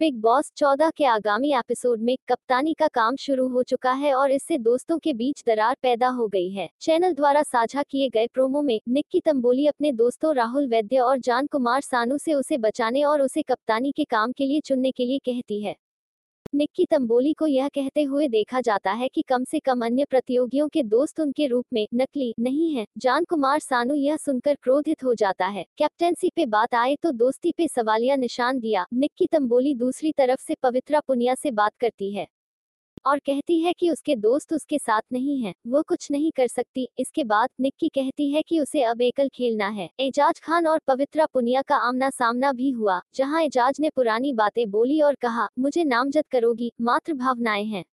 Big boss 14 के आगामी episode में कप्तानी का काम शुरू हो चुका है और इससे दोस्तों के बीच दरार पैदा हो गई है। चैनल द्वारा साझा किए गए प्रोमो में निक्की तंबोली अपने दोस्तों राहुल वैद्य और जान कुमार सानू से उसे बचाने और उसे कप्तानी के काम के लिए चुनने के लिए कहती है। निक्की तंबोली को यह कहते हुए देखा जाता है कि कम से कम अन्य प्रतियोगियों के दोस्त उनके रूप में नकली नहीं है। जान कुमार सानू यह सुनकर क्रोधित हो जाता है। कैप्टेंसी पे बात आए तो दोस्ती पे सवालिया निशान दिया। निक्की तंबोली दूसरी तरफ़ से पवित्रा पुनिया से बात करती है। और कहती है कि उसके दोस्त उसके साथ नहीं है, वो कुछ नहीं कर सकती। इसके बाद निक्की कहती है कि उसे अब एकल खेलना है। एजाज खान और पवित्रा पुनिया का आमना सामना भी हुआ, जहाँ एजाज ने पुरानी बातें बोली और कहा, मुझे नामजद करोगी मात्र भावनाएँ हैं।